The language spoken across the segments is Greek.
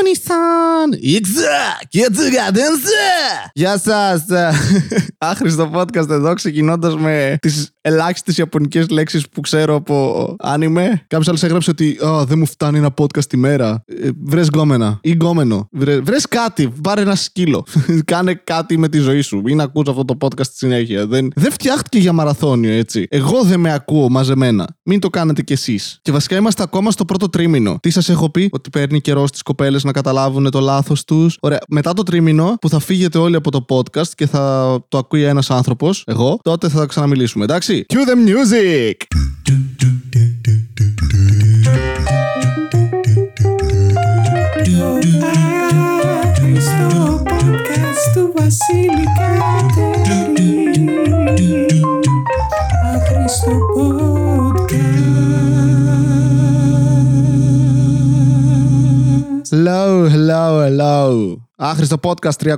Όνισαν! Ιξα! Και τσουγαντένσε! Γεια σας! Άχρηστο podcast εδώ ξεκινώντας με τις ελάχιστες ιαπωνικές λέξεις που ξέρω από άνιμε. Κάποιος άλλος έγραψε ότι «Α, δεν μου φτάνει ένα podcast τη μέρα. Ε, βρες γκόμενα ή γκόμενο. Βρε, βρες κάτι. Πάρε ένα σκύλο. Κάνε κάτι με τη ζωή σου. Μην ακούς αυτό το podcast στη συνέχεια. Δεν, δεν φτιάχτηκε για μαραθώνιο έτσι. Εγώ δεν με ακούω μαζεμένα. Μην το κάνετε κι εσείς. Και βασικά είμαστε ακόμα στο πρώτο τρίμηνο. Τι σας έχω πει, ότι παίρνει καιρό στις κοπέλες να καταλάβουν το λάθος τους. Ωραία, μετά το τρίμηνο που θα φύγετε όλοι από το podcast και θα το ακούει ένας άνθρωπος, εγώ, τότε θα ξαναμιλήσουμε, εντάξει; Cue the music! Άχρηστο podcast του Βασίλη Hello, hello, hello. Άχρηστο podcast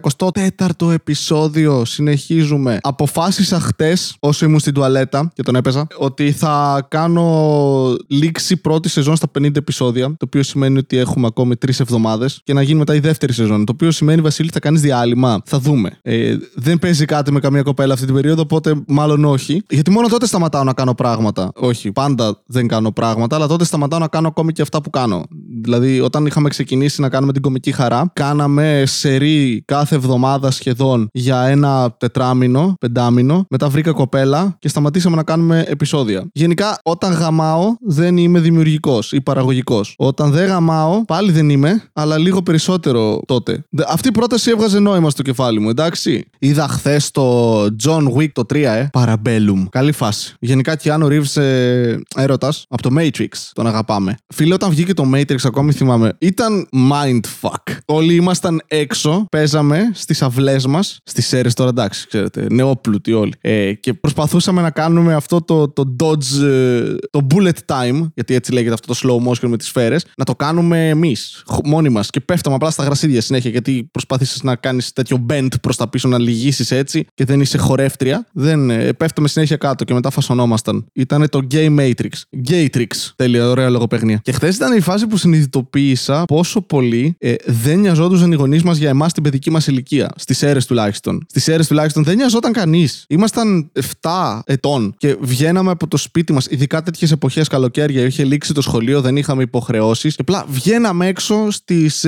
34ο επεισόδιο. Συνεχίζουμε. Αποφάσισα χτες, όσο ήμουν στην τουαλέτα και τον έπαιζα, ότι θα κάνω λήξη πρώτη σεζόν στα 50 επεισόδια. Το οποίο σημαίνει ότι έχουμε ακόμη τρεις εβδομάδες και να γίνει μετά η δεύτερη σεζόν. Το οποίο σημαίνει, Βασίλη, θα κάνεις διάλειμμα. Θα δούμε. Ε, δεν παίζει κάτι με καμία κοπέλα αυτή την περίοδο, οπότε μάλλον όχι. Γιατί μόνο τότε σταματάω να κάνω πράγματα. Όχι, πάντα δεν κάνω πράγματα, αλλά τότε σταματάω να κάνω ακόμη και αυτά που κάνω. Δηλαδή, όταν είχαμε ξεκινήσει να κάνουμε την κομική χαρά, κάναμε σερή κάθε εβδομάδα σχεδόν για ένα τετράμινο, πεντάμινο. Μετά βρήκα κοπέλα και σταματήσαμε να κάνουμε επεισόδια. Γενικά, όταν γαμάω, δεν είμαι δημιουργικός ή παραγωγικός. Όταν δεν γαμάω, πάλι δεν είμαι, αλλά λίγο περισσότερο τότε. Δε- Αυτή η πρόταση έβγαζε νόημα στο κεφάλι μου, εντάξει. Είδα χθες το John Wick το 3, ε. Parabellum. Καλή φάση. Γενικά, Keanu Reeves ε, έρωτας από το Matrix. Τον αγαπάμε. Φίλε, όταν βγήκε το Matrix, ακόμη θυμάμαι, ήταν mindfuck. Όλοι ήμασταν έξω, παίζαμε στις αυλές μας, στις αίρες τώρα, εντάξει, ξέρετε, νεόπλουτοι όλοι. Ε, και προσπαθούσαμε να κάνουμε αυτό το, το dodge, ε, το bullet time, γιατί έτσι λέγεται αυτό το slow motion με τις σφαίρες, να το κάνουμε εμείς, μόνοι μας. Και πέφταμε απλά στα γρασίδια συνέχεια, γιατί προσπάθησες να κάνεις τέτοιο bend προς τα πίσω, να λυγίσεις έτσι και δεν είσαι χορεύτρια. Δεν, ε, πέφταμε συνέχεια κάτω και μετά φασωνόμασταν. Ήταν το Gay Matrix. Gaytrix. Τέλεια, ωραία λογοπαίγνια. Και χθες ήταν η φάση που συνειδητοποίησα πόσο πολύ ε, δεν νοιαζόντουσαν οι γονείς μας για εμάς την παιδική μας ηλικία. Στις αίρες τουλάχιστον. Στις αίρες τουλάχιστον δεν νοιαζόταν κανείς. Ήμασταν 7 ετών και βγαίναμε από το σπίτι μας, ειδικά τέτοιες εποχές καλοκαίρια. Είχε λήξει το σχολείο, δεν είχαμε υποχρεώσεις. Και απλά βγαίναμε έξω στις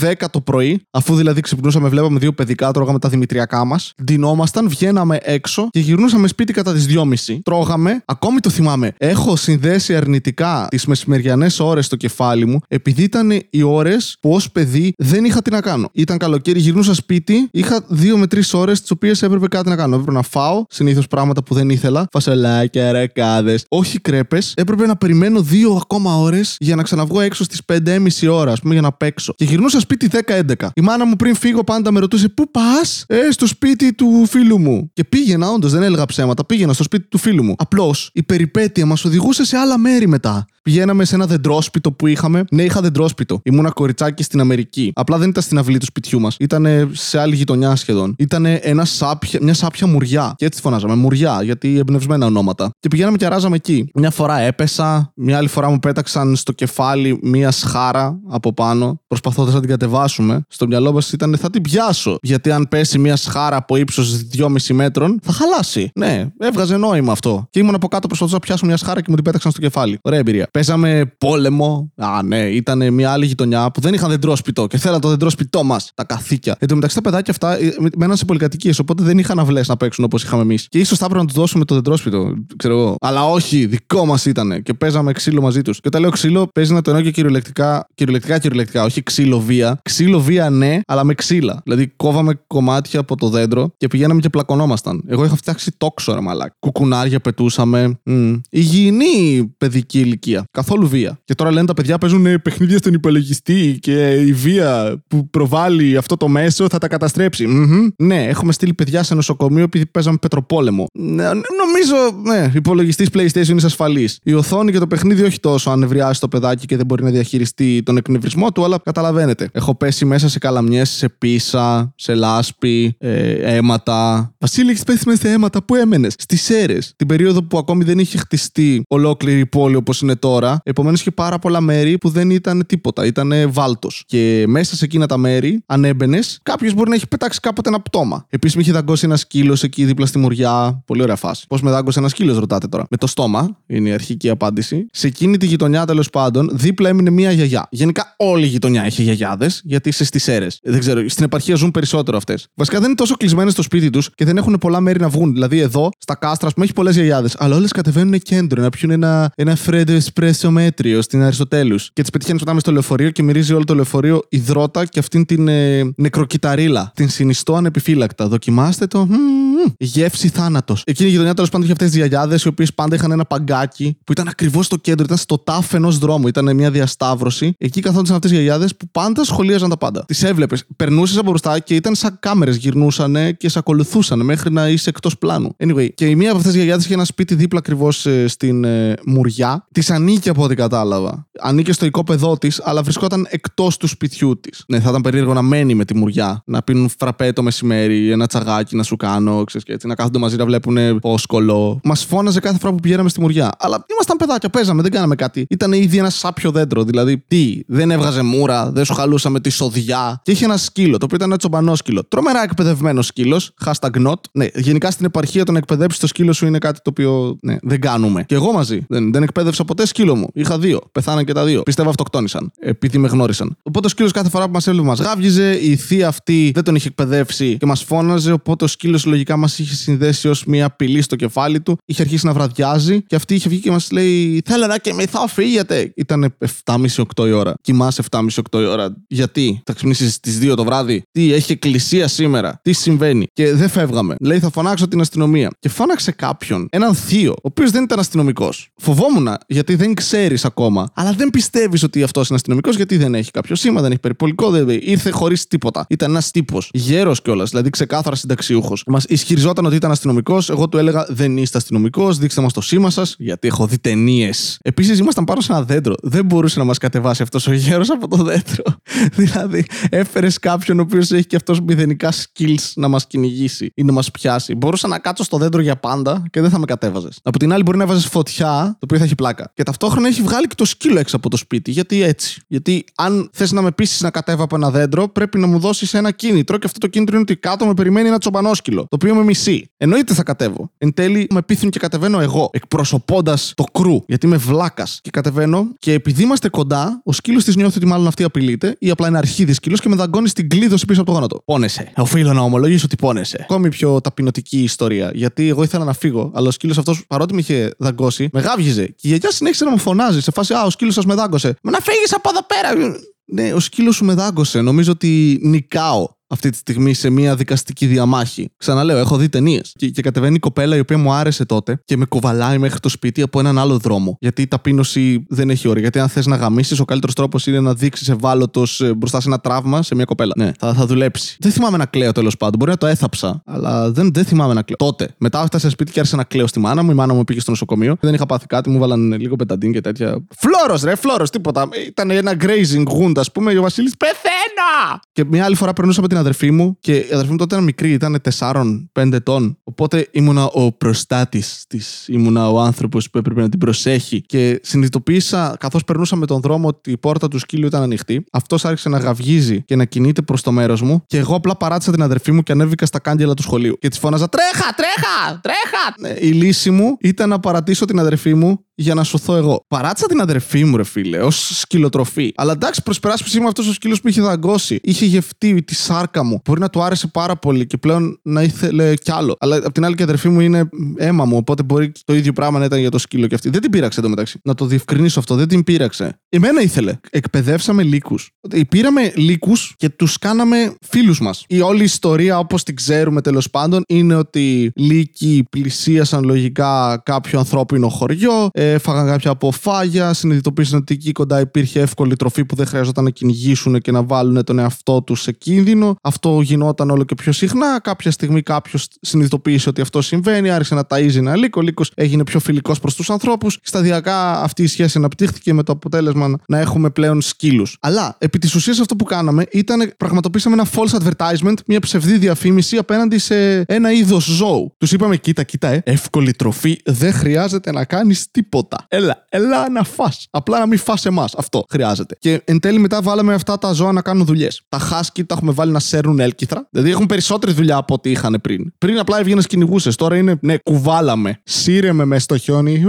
10 το πρωί, αφού δηλαδή ξυπνούσαμε, βλέπαμε δύο παιδικά, τρώγαμε τα δημητριακά μας. Ντυνόμασταν, βγαίναμε έξω και γυρνούσαμε σπίτι κατά τις 2.30. Τρώγαμε, ακόμη το θυμάμαι. Έχω συνδέσει αρνητικά τις μεσημεριανές ώρες στο κεφάλι μου, επειδή ήταν οι ώρες που ως παιδί δεν είχα τι να κάνω. Ήταν καλοκαίρι, γυρνούσα σπίτι, είχα δύο με τρεις ώρες τις οποίες έπρεπε κάτι να κάνω. Έπρεπε να φάω, συνήθως πράγματα που δεν ήθελα, φασολάκια, ρεκάδε, όχι κρέπες. Έπρεπε να περιμένω δύο ακόμα ώρες για να ξαναβγώ έξω στις 5.30 ώρα, ας πούμε, για να παίξω. Και γυρνούσα σπίτι 10-11. Η μάνα μου πριν φύγω πάντα με ρωτούσε Πού πας, Ε, στο σπίτι του φίλου μου. Και πήγαινα, όντως, δεν έλεγα ψέματα, πήγαινα στο σπίτι του φίλου μου. Απλώς η περιπέτεια μας οδηγούσε σε άλλα μέρη μετά. Πηγαίναμε σε ένα δεντρόσπιτο που είχαμε. Ναι, είχα δεντρόσπιτο. Ήμουνα κοριτσάκι στην Αμερική. Απλά δεν ήταν στην αυλή του σπιτιού μας. Ήταν σε άλλη γειτονιά σχεδόν. Ήταν ένα σάπια, μια σάπια μουριά. Και έτσι τη φωνάζαμε. Μουριά, γιατί εμπνευσμένα ονόματα. Και πηγαίναμε και αράζαμε εκεί. Μια φορά έπεσα. Μια άλλη φορά μου πέταξαν στο κεφάλι μια σχάρα από πάνω. Προσπαθώντας να την κατεβάσουμε. Στο μυαλό μας ήταν θα την πιάσω. Γιατί αν πέσει μια σχάρα από ύψος 2,5 μέτρων θα χαλάσει. Ναι, έβγαζε νόημα αυτό. Και ήμουν από κάτω προσπαθούσα να πιάσω μια σχάρα και μου την πέταξαν στο κεφάλι. Ωραία εμπειρία. Παίζαμε πόλεμο. Α, ναι, ήταν μια άλλη γειτονιά που δεν είχαν δεντρόσπιτο και θέλαν το δεντρόσπιτό μας. Τα καθήκια. Εν τω μεταξύ τα παιδάκια αυτά ε, μέναν σε πολυκατοικίες, οπότε δεν είχαν αυλές να παίξουν όπως είχαμε εμείς. Και ίσως θα έπρεπε να τους δώσουμε το δεντρόσπιτο, ξέρω εγώ. Αλλά όχι, δικό μας ήταν. Και παίζαμε ξύλο μαζί τους. Και όταν λέω ξύλο, παίζει να το εννοώ και κυριολεκτικά, κυριολεκτικά, κυριολεκτικά. Όχι ξύλο βία. Ξύλο βία ναι, αλλά με ξύλα. Δηλαδή κόβαμε κομμάτια από το δέντρο και πηγαίναμε και πλακωνόμασταν. Εγώ είχα φτιάξει τόξο, ρε μαλάκι. Κουκουνάρια πετούσαμε. Μμ. Υγιεινή παιδική ηλικία. Καθόλου βία. Και τώρα λένε τα παιδιά παίζουν ε, παιχνίδια στον υπολογιστή και η βία που προβάλλει αυτό το μέσο θα τα καταστρέψει. Μμμ. Ναι, έχουμε στείλει παιδιά σε νοσοκομείο επειδή παίζαμε πετροπόλεμο. Ναι, νομίζω, ναι, υπολογιστής PlayStation είναι ασφαλής. Η οθόνη και το παιχνίδι όχι τόσο αν ευριάσει το παιδάκι και δεν μπορεί να διαχειριστεί τον εκνευρισμό του, αλλά καταλαβαίνετε. Έχω πέσει μέσα σε καλαμιές, σε πίσα, σε λάσπη, ε, αίματα. Βασίλη, έχεις πέσει μέσα σε αίματα. Πού έμενες; Στις αίρες. Την περίοδο που ακόμη δεν είχε χτιστεί ολόκληρη η πόλη όπως είναι τώρα τώρα. Επομένως είχε πάρα πολλά μέρη που δεν ήταν τίποτα. Ήταν βάλτος. Και μέσα σε εκείνα τα μέρη, αν έμπαινες, κάποιος μπορεί να έχει πετάξει κάποτε ένα πτώμα. Επίσης με είχε δαγκώσει ένα σκύλος εκεί δίπλα στη μουριά. Πολύ ωραία φάση. Πώς με δάγκωσε ένα σκύλος, ρωτάτε τώρα. Με το στόμα, είναι η αρχική απάντηση. Σε εκείνη τη γειτονιά τέλος πάντων, δίπλα έμεινε μία γιαγιά. Γενικά όλη η γειτονιά έχει γιαγιάδες, γιατί είσαι στις αίρες. Δεν ξέρω, στην επαρχία ζουν περισσότερο αυτές. Βασικά δεν είναι τόσο κλεισμένες στο σπίτι τους και δεν έχουν πολλά μέρη να βγουν. Δηλαδή εδώ, στα κάστρα, που έχει πολλές γιαγιάδες. Αλλά όλες κατεβαίνουν κέντρο να πιούν ένα, ένα φρέντο εσπρέσο μέτριο στην Αριστοτέλους. Και τις πετυχαίνεις μετά με στο λεωφορείο και μυρίζει όλο το λεωφορείο υδρότα και αυτήν την ε, νεκροκυταρίλα. Την συνιστώ ανεπιφύλακτα. Δοκιμάστε το. Μμμ, μμμ. Γεύση θάνατος. Εκείνη η γειτονιά τέλος πάντων είχε αυτές τις γιαγιάδες οι οποίες πάντα είχαν ένα παγκάκι που ήταν ακριβώς στο κέντρο, ήταν στο τάφ ενός δρόμου. Ήταν μια διασταύρωση. Εκεί καθόντουσαν αυτές οι γιαγιάδες που πάντα σχολίαζαν τα πάντα. Τις έβλεπες. Περνούσες από μπροστά και ήταν σαν κάμερες. Γυρνούσαν και σε ακολουθούσαν μέχρι να είσαι εκτός πλάνου. Anyway, και η μία από αυτές τις γιαγιάδες είχε ένα σπίτι δίπλα ακριβώς στην ε, Μουριά. Τη ανήκει από ό,τι κατάλαβα. Ανήκε στο οικόπεδό της, αλλά βρισκόταν εκτός του σπιτιού της. Ναι, θα ήταν περίεργο να μένει με τη Μουριά. Να πίνουν φραπέ το μεσημέρι, ένα τσαγάκι να σου κάνω, ξέρεις και έτσι, να κάθονται μαζί να βλέπουν πόσκολο. Μας φώναζε κάθε φορά που πηγαίναμε στη Μουριά. Αλλά ήμασταν παιδάκια, παίζαμε, δεν κάναμε κάτι. Ήταν ήδη ένα σάπιο δέντρο. Δηλαδή, τι, δεν έβγαζε μούρα, δεν σου χαλούσαμε τη σοδιά. Και είχε ένα σκύλο, το οποίο ήταν ένα τσομπανό σκύλο. Τρομερά εκπαιδευμένος σκύλος. Hashtag not. Ναι, γενικά στην επαρχία το να εκπαιδεύσει το σκύλο σου είναι κάτι το οποίο ναι, δεν κάνουμε. Και εγώ μαζί. Δεν, δεν εκπαίδευσα ποτέ σκύλο μου. Είχα δύο. Πεθάναν και τα δύο. Πιστεύω αυτοκτόνησαν. Επειδή με γνώρισαν. Οπότε ο σκύλος κάθε φορά που μας έβλεπε μας γάβγιζε. Η θεία αυτή δεν τον είχε εκπαιδεύσει και μας φώναζε. Οπότε ο σκύλος λογικά μας είχε συνδέσει ως μια απειλή στο κεφάλι του. Είχε αρχίσει να βραδιάζει και αυτή είχε βγει και μας λέει: Θέλω να κοιμηθώ, φύγετε. Ήταν 7.30-8 η ώρα. Κοιμάσαι 7.30-8 η ώρα. Γιατί; Θα ξυπνήσεις στις 2 το βράδυ; Τι έχει εκκλησία σήμερα; Τι συμβαίνει; Και δεν φεύγαμε. Λέει: Θα φωνάξω την αστυνομία. Και φώναξε κάποιον, έναν θείο, ο οποίος δεν ήταν αστυνομικός. Φοβόμουν γιατί δεν ξέρεις ακόμα. Αλλά δεν πιστεύεις ότι αυτός είναι αστυνομικός γιατί δεν έχει κάποιο σήμα, δεν έχει περιπολικό, δεν ήρθε χωρίς τίποτα. Ήταν ένας τύπος. Γέρος κιόλας, δηλαδή ξεκάθαρα συνταξιούχος. Μας ισχυριζόταν ότι ήταν αστυνομικός. Εγώ του έλεγα δεν είστε αστυνομικός, δείξτε μας το σήμα σας, γιατί έχω δει ταινίες. Επίσης ήμασταν πάνω σε ένα δέντρο. Δεν μπορούσε να μας κατεβάσει αυτός ο γέρος από το δέντρο. δηλαδή έφερες κάποιον ο οποίος έχει και αυτός μηδενικά skills να μας κυνηγήσει ή να μας πιάσει. Μπορούσα να κάτσω στο δέντρο για πάντα και δεν θα με κατέβαζες. Από την άλλη, μπορεί να βάζει φωτιά, το οποίο θα έχει πλάκα. Και ταυτόχρονα έχει βγάλει και το σκύλο έξω από το σπίτι. Γιατί έτσι. Γιατί αν θες να με πείσει να κατέβω από ένα δέντρο, πρέπει να μου δώσεις ένα κίνητρο και αυτό το κίνητρο είναι ότι κάτω με περιμένει ένα τσομπανόσκυλο. Το οποίο με μισεί. Εννοείται θα κατέβω. Εν τέλει με πείθουν και κατεβαίνω εγώ, εκπροσωπώντας το κρού. Γιατί είμαι βλάκας. Και κατεβαίνω και επειδή είμαστε κοντά, ο σκύλος της νιώθει ότι μάλλον αυτή απειλείται ή απλά είναι αρχίδης σκύλος και με δαγκώνει στην κλείδωση πίσω από το γόνατο. Πόνεσαι. Οφείλω να ομολογήσω ότι πόνεσαι. Ακόμη πιο ταπεινωτική ιστορία. Γιατί εγώ ήθελα να φύγω, αλλά ο σκύλος αυτός παρότι με είχε δαγκώσει, με γάβγιζε. Και η γιαγιά συνέχισε να μου φωνάζει σε φάση Α, ο σκύλος σας με δάγκωσε. Μα να φύγεις από εδώ πέρα. Ναι, ο σκύλος σου με δάγκωσε. Νομίζω ότι νικάω αυτή τη στιγμή σε μια δικαστική διαμάχη. Ξαναλέω, έχω δει ταινίες. Και, και κατεβαίνει η κοπέλα η οποία μου άρεσε τότε και με κοβαλάει μέχρι το σπίτι από έναν άλλο δρόμο. Γιατί η ταπείνωση δεν έχει όρια. Γιατί αν θες να γαμίσεις, ο καλύτερος τρόπος είναι να δείξεις ευάλωτος ε, μπροστά σε ένα τραύμα σε μια κοπέλα. Ναι, θα, θα δουλέψει. Δεν θυμάμαι να κλαίω τέλος πάντων. Μπορεί να το έθαψα, αλλά δεν, δεν θυμάμαι να κλαίω. Τότε. Μετά έφτασα σε σπίτι και άρχισα να κλαίω στη μάνα μου. Η μάνα μου πήγε στο νοσοκομείο. Δεν είχα πάθει κάτι, μου βάλαν λίγο πεταντίν και τέτοια. Φλόρος, ρε, φλόρος, τίποτα. Ήταν ένα grazing wound, ας πούμε, ο Βασίλης πεθαίνω! Και μια άλλη φορά περνούσα με την αδερφή μου και η αδερφή μου τότε ήταν μικρή, ήταν 4-5 ετών. Οπότε ήμουνα ο προστάτης της. Ήμουνα ο άνθρωπος που έπρεπε να την προσέχει. Και συνειδητοποίησα, καθώς περνούσα με τον δρόμο, ότι η πόρτα του σκύλου ήταν ανοιχτή. Αυτός άρχισε να γαυγίζει και να κινείται προς το μέρος μου. Και εγώ απλά παράτησα την αδερφή μου και ανέβηκα στα κάγκελα του σχολείου. Και της φώναζα Τρέχα, τρέχα, τρέχα! Ναι, η λύση μου ήταν να παρατήσω την αδερφή μου για να σωθώ εγώ. Παράτησα την αδερφή μου, ρε φίλε, ως σκυλοτροφή. Αλλά εντάξει, προ περάσπιση μου αυτός ο σκύλος που είχε δαγκώσει. Είχε γευτεί τη σάρκα μου. Μπορεί να του άρεσε πάρα πολύ και πλέον να ήθελε κι άλλο. Αλλά απ' την άλλη και η αδερφή μου είναι αίμα μου. Οπότε μπορεί το ίδιο πράγμα να ήταν για το σκύλο και αυτή. Δεν την πείραξε εντωμεταξύ. Να το διευκρινίσω αυτό. Δεν την πείραξε. Εμένα ήθελε. Εκπαιδεύσαμε λύκους. Πήραμε λύκους και τους κάναμε φίλους μας. Η όλη ιστορία, όπως την ξέρουμε τέλος πάντων, είναι ότι λύκοι πλησίασαν λογικά κάποιο ανθρώπινο χωριό, έφαγαν κάποια αποφάγια, συνειδητοποίησαν ότι εκεί κοντά υπήρχε εύκολη τροφή που δεν χρειαζόταν να κυνηγήσουν και να βάλουν τον εαυτό τους σε κίνδυνο. Αυτό γινόταν όλο και πιο συχνά. Κάποια στιγμή κάποιος συνειδητοποίησε ότι αυτό συμβαίνει, άρχισε να ταΐζει ένα λύκο. Ο λύκος έγινε πιο φιλικός προς τους ανθρώπους. Σταδιακά αυτή η σχέση αναπτύχθηκε με το αποτέλεσμα να έχουμε πλέον σκύλους. Αλλά επί της ουσίας αυτό που κάναμε ήταν πραγματοποίησαμε ένα false advertisement, μια ψευδή διαφήμιση απέναντι σε ένα είδος ζώου. Τους είπαμε, κοίτα, κοίτα, ε, εύκολη τροφή, δεν χρειάζεται να κάνεις τίποτα. Τίποτα. Έλα, έλα να φά. Απλά να μην φά εμάς. Αυτό χρειάζεται. Και εν τέλει μετά βάλαμε αυτά τα ζώα να κάνουν δουλειές. Τα χάσκι τα έχουμε βάλει να σέρνουν έλκυθρα. Δηλαδή έχουν περισσότερη δουλειά από ό,τι είχαν πριν. Πριν απλά έβγαινες κυνηγούσες. Τώρα είναι, ναι, κουβάλαμε. Σύρεμε μες στο χιόνι.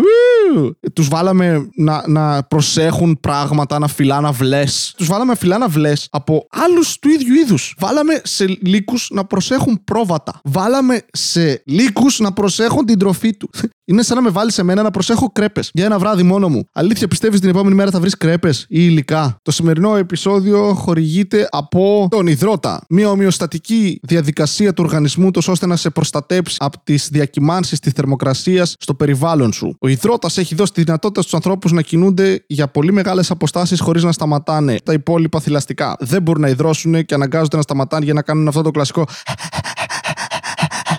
Τους βάλαμε να, να προσέχουν πράγματα, να φυλάνε αυλέ. Τους βάλαμε να φυλάνε αυλέ από άλλους του ίδιου είδους. Βάλαμε σε λύκους να προσέχουν πρόβατα. Βάλαμε σε λύκους να προσέχουν την τροφή του. Είναι σαν να με βάλεις σε μένα να προσέχω κρέπες για ένα βράδυ μόνο μου. Αλήθεια, πιστεύεις την επόμενη μέρα θα βρεις κρέπες ή υλικά; Το σημερινό επεισόδιο χορηγείται από τον υδρότα. Μια ομοιοστατική διαδικασία του οργανισμού, τόσο ώστε να σε προστατέψει από τις διακυμάνσεις της θερμοκρασίας στο περιβάλλον σου. Ο υδρότα έχει δώσει τη δυνατότητα στους ανθρώπους να κινούνται για πολύ μεγάλες αποστάσεις χωρίς να σταματάνε. Τα υπόλοιπα θηλαστικά δεν μπορούν να υδρώσουν και αναγκάζονται να σταματάνε για να κάνουν αυτό το κλασικό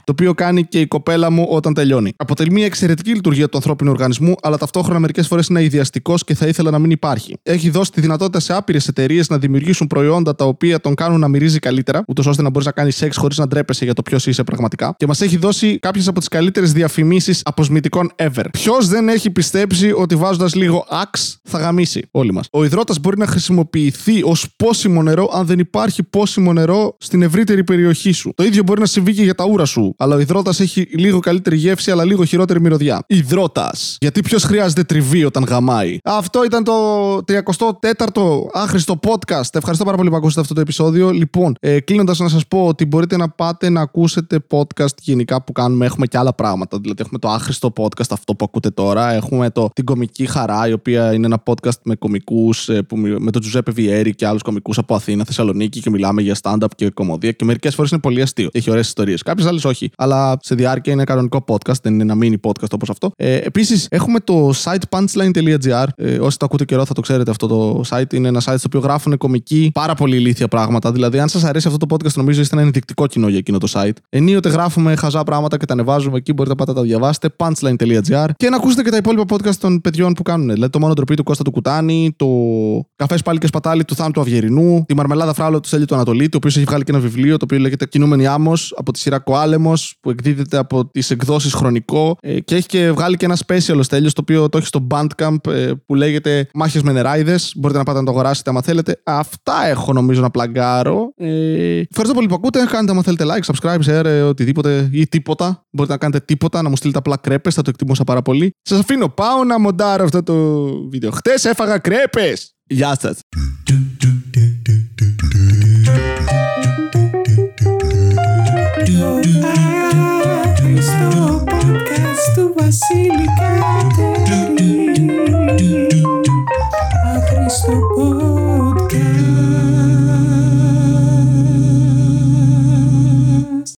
το οποίο κάνει και η κοπέλα μου όταν τελειώνει. Αποτελεί μια εξαιρετική λειτουργία του ανθρώπινου οργανισμού, αλλά ταυτόχρονα μερικές φορές είναι ιδιαστικό και θα ήθελα να μην υπάρχει. Έχει δώσει τη δυνατότητα σε άπειρες εταιρείες να δημιουργήσουν προϊόντα τα οποία τον κάνουν να μυρίζει καλύτερα, ούτως ώστε να μπορείς να κάνεις σεξ χωρίς να ντρέπεσαι για το ποιος είσαι πραγματικά. Και μας έχει δώσει κάποιες από τις καλύτερες διαφημίσεις αποσμητικών ever. Ποιος δεν έχει πιστέψει ότι βάζοντας λίγο αξ θα γαμίσει όλοι μας. Ο υδρότας μπορεί να χρησιμοποιηθεί ως πόσιμο νερό αν δεν υπάρχει πόσιμο νερό στην ευρύτερη περιοχή σου. Το ίδιο μπορεί να συμβεί και για τα ούρα σου αλλά ο υδρότα έχει λίγο καλύτερη γεύση, αλλά λίγο χειρότερη μυρωδιά. Υδρότα. Γιατί ποιος χρειάζεται τριβή όταν γαμάει; Αυτό ήταν το 34ο άχρηστο podcast. Ευχαριστώ πάρα πολύ που ακούσατε αυτό το επεισόδιο. Λοιπόν, ε, κλείνοντας να σας πω ότι μπορείτε να πάτε να ακούσετε podcast γενικά που κάνουμε. Έχουμε και άλλα πράγματα. Δηλαδή, έχουμε το άχρηστο podcast, αυτό που ακούτε τώρα. Έχουμε το, την κομική χαρά, η οποία είναι ένα podcast με κομικούς, ε, με τον Τζουζέπε Βιέρη και άλλους κομικούς από Αθήνα, Θεσσαλονίκη και μιλάμε για stand-up και κομμωδία. Και μερικές φορές είναι πολύ αστείο. Έχει ωραίες ιστορίες. Κάποιες άλλες όχι αλλά σε διάρκεια είναι κανονικό podcast, δεν είναι ένα mini podcast όπως αυτό. Ε, Επίσης, έχουμε το site punchline.gr. Ε, όσοι το ακούτε καιρό θα το ξέρετε αυτό το site. Είναι ένα site στο οποίο γράφουν κομική πάρα πολύ ηλίθια πράγματα. Δηλαδή, αν σας αρέσει αυτό το podcast, νομίζω είστε ένα ενδεικτικό κοινό για εκείνο το site. Ενίοτε γράφουμε χαζά πράγματα και τα ανεβάζουμε εκεί. Μπορείτε να πάτε να τα διαβάσετε. punchline.gr και να ακούσετε και τα υπόλοιπα podcast των παιδιών που κάνουν. Δηλαδή, το μόνο τροπή του Κώστα του Κουτάνη, το καφές πάλι και σπατάλι του Θάνου του Αυγερινού, τη μαρμελάδα φράλο του Σέλιου του Ανατολίτη, ο οποίο έχει βγάλει και ένα βιβλίο το οποίο λέγεται Κινούμενη Άμμος από τη σειρά Κοάλεμο που εκδίδεται από τις εκδόσεις Χρονικό ε, και έχει και βγάλει και ένα special ο Στέλιος, το οποίο το έχει στο Bandcamp ε, που λέγεται Μάχες με νεράιδες. Μπορείτε να πάτε να το αγοράσετε άμα θέλετε. Αυτά έχω νομίζω να πλαγκάρω. Ε, ευχαριστώ πολύ που ακούτε. Κάντε άμα θέλετε like, subscribe, share, ε, οτιδήποτε ή τίποτα. Μπορείτε να κάνετε τίποτα, να μου στείλετε απλά κρέπες, θα το εκτιμούσα πάρα πολύ. Σας αφήνω, πάω να μοντάρω αυτό το βίντεο. Χτες έφαγα κρέπες! Γεια σας. basilica terri a Cristo